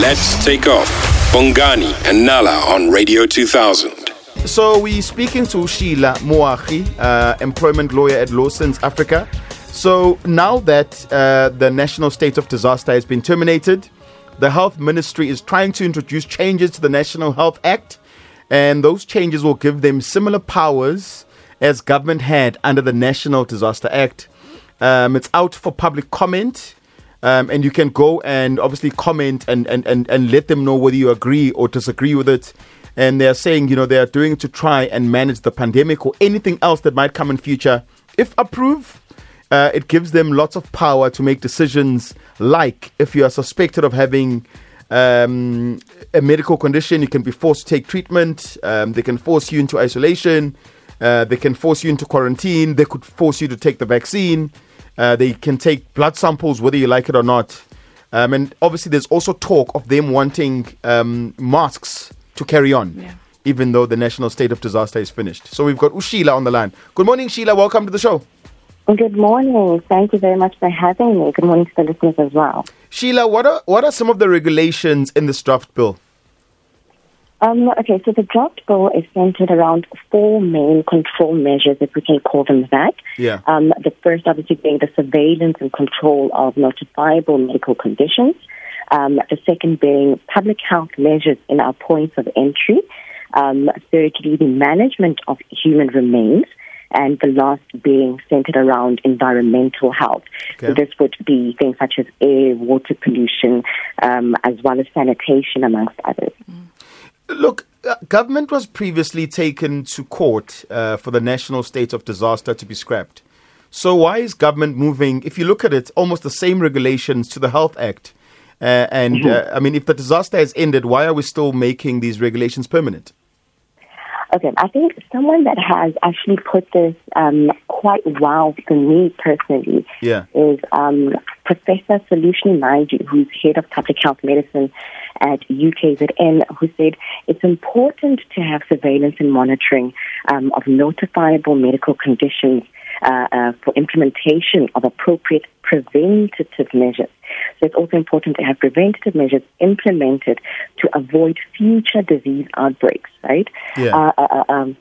Let's take off. Bongani and Nala on Radio 2000. So we're speaking to Sheila Moagi, uh, employment lawyer at Lawtons Africa. So now that uh, the national state of disaster has been terminated, the health ministry is trying to introduce changes to the National Health Act, and those changes will give them similar powers as government had under the National Disaster Act. Um, it's out for public comment. Um, and you can go and obviously comment and, and, and, and let them know whether you agree or disagree with it. And they're saying, you know, they are doing to try and manage the pandemic or anything else that might come in future. If approved, uh, it gives them lots of power to make decisions like if you are suspected of having um, a medical condition, you can be forced to take treatment, um, they can force you into isolation, uh, they can force you into quarantine, they could force you to take the vaccine. Uh, they can take blood samples whether you like it or not. Um, and obviously, there's also talk of them wanting um, masks to carry on, Yeah. even though the national state of disaster is finished. So we've got Ushila on the line. Good morning, Sheila. Welcome to the show. Good morning. Thank you very much for having me. Good morning to the listeners as well. Sheila, what are what are some of the regulations in this draft bill? Um, okay, so the draft bill is centered around four main control measures, if we can call them that. Yeah. Um, the first, obviously, being the surveillance and control of notifiable medical conditions. Um, the second being public health measures in our points of entry. Um, thirdly, the management of human remains. And the last being centered around environmental health. So this would be things such as air, water pollution, um, as well as sanitation, amongst others. Look, uh, government was previously taken to court uh, for the national state of disaster to be scrapped. So why is government moving? If you look at it, almost the same regulations to the Health Act. Uh, and uh, I mean, if the disaster has ended, why are we still making these regulations permanent? Okay, I think someone that has actually put this um, quite well for me personally Yeah. is um, Professor Saloshni Naidoo, who's head of public health medicine at UKZN, who said it's important to have surveillance and monitoring um, of notifiable medical conditions uh, uh, for implementation of appropriate preventative measures. So it's also important to have preventative measures implemented to avoid future disease outbreaks, right? Yeah. Uh, uh, uh, um,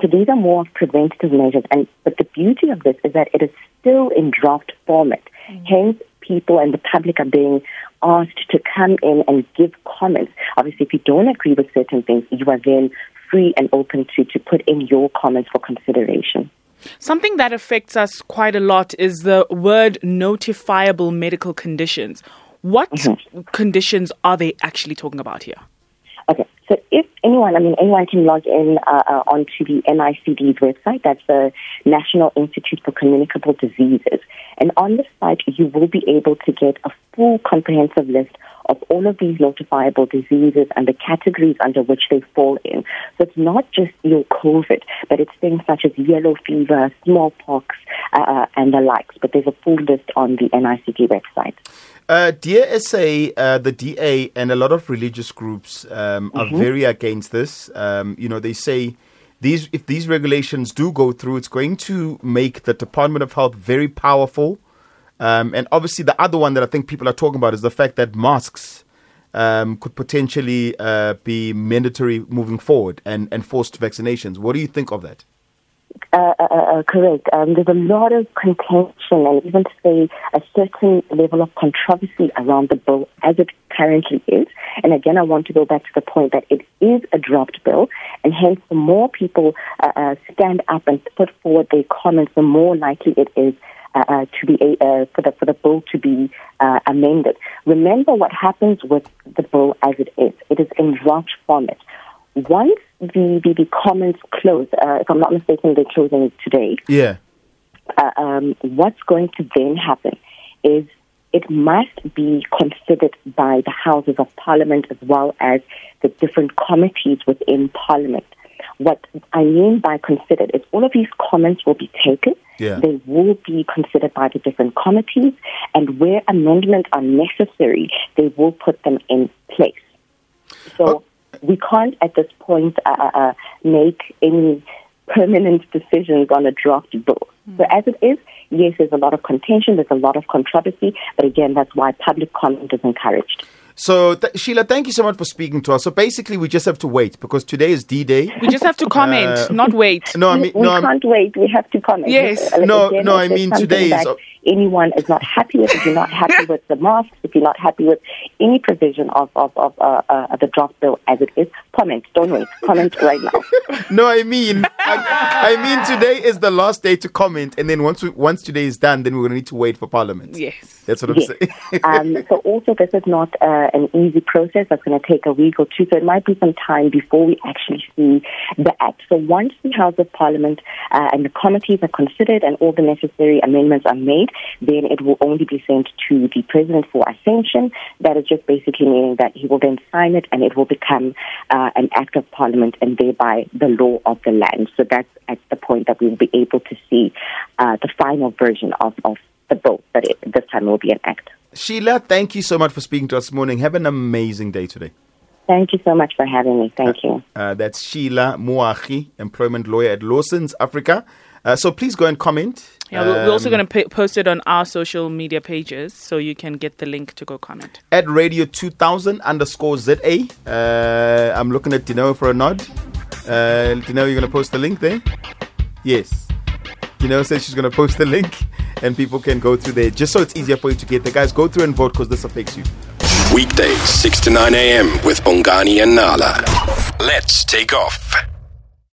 so these are more preventative measures, and but the beauty of this is that it is still in draft format. Hence, people and the public are being asked to come in and give comments. Obviously, if you don't agree with certain things, you are then free and open to to put in your comments for consideration. Something that affects us quite a lot is the word notifiable medical conditions. What mm-hmm. conditions are they actually talking about here? So if anyone, I mean, anyone can log in uh, uh, onto the NICD's website. That's the National Institute for Communicable Diseases. And on the site, you will be able to get a full comprehensive list of all of these notifiable diseases and the categories under which they fall in. So it's not just your COVID, but it's things such as yellow fever, smallpox, uh, uh, and the likes. But there's a full list on the NICD website. Uh, dear SA, uh, the DA, and a lot of religious groups um, are very against this. Um, you know, they say these if these regulations do go through, it's going to make the Department of Health very powerful. Um, and obviously, the other one that I think people are talking about is the fact that masks um, could potentially uh, be mandatory moving forward and, and forced vaccinations. What do you think of that? Uh, uh, uh, correct. Um, there's a lot of contention and even to say a certain level of controversy around the bill as it currently is. And again, I want to go back to the point that it is a draft bill, and hence the more people uh, uh, stand up and put forward their comments, the more likely it is uh, uh, to be uh, for the for the bill to be uh, amended. Remember what happens with the bill as it is. It is in draft format. Once the, the, the comments close, uh, if I'm not mistaken, they're closing today. Yeah. Uh, um, what's going to then happen is it must be considered by the Houses of Parliament as well as the different committees within Parliament. What I mean by considered is all of these comments will be taken. Yeah. They will be considered by the different committees, and where amendments are necessary, they will put them in place. So Oh. We can't at this point uh, uh, uh, make any permanent decisions on a draft bill. So as it is, yes, there's a lot of contention, there's a lot of controversy, but again, that's why public comment is encouraged. So, th- Sheila, thank you so much for speaking to us. So, basically, we just have to wait because today is D Day. We just have to comment, Uh, not wait. No, I mean, we no, I'm, can't wait. We have to comment. Yes. Uh, No, again, no, I mean, today is- that anyone is not happy with. If you're not happy with the masks, if you're not happy with any provision of of of uh, uh, the draft bill as it is, comment. Don't wait. Comment right now. no, I mean, I, I mean, today is the last day to comment, and then once we, once today is done, then we're going to need to wait for Parliament. Yes. That's what I'm Yes. saying. um, so also this is not uh, an easy process that's going to take a week or two. So it might be some time before we actually see the act. So once the House of Parliament uh, and the committees are considered and all the necessary amendments are made, then it will only be sent to the President for ascension. That is just basically meaning that he will then sign it and it will become uh, an act of Parliament and thereby the law of the land. So that's at the point that we will be able to see uh, the final version of, of the bill, but it, this time it will be an act. Sheila, thank you so much for speaking to us this morning. Have an amazing day today. Thank you so much for having me. Thank you. Uh, that's Sheila Moagi, employment lawyer at Lawton's Africa. Uh, so please go and comment. Yeah, we're we're also um, going to p- post it on our social media pages so you can get the link to go comment. at radio 2000 underscore ZA. Uh, I'm looking at Dino for a nod. Uh, Dino, you're going to post the link there? Yes. Dino says she's going to post the link and people can go through there just so it's easier for you to get there. Guys, go through and vote because this affects you. Weekdays, 6 to 9 a.m. with Bongani and Nala. Let's take off.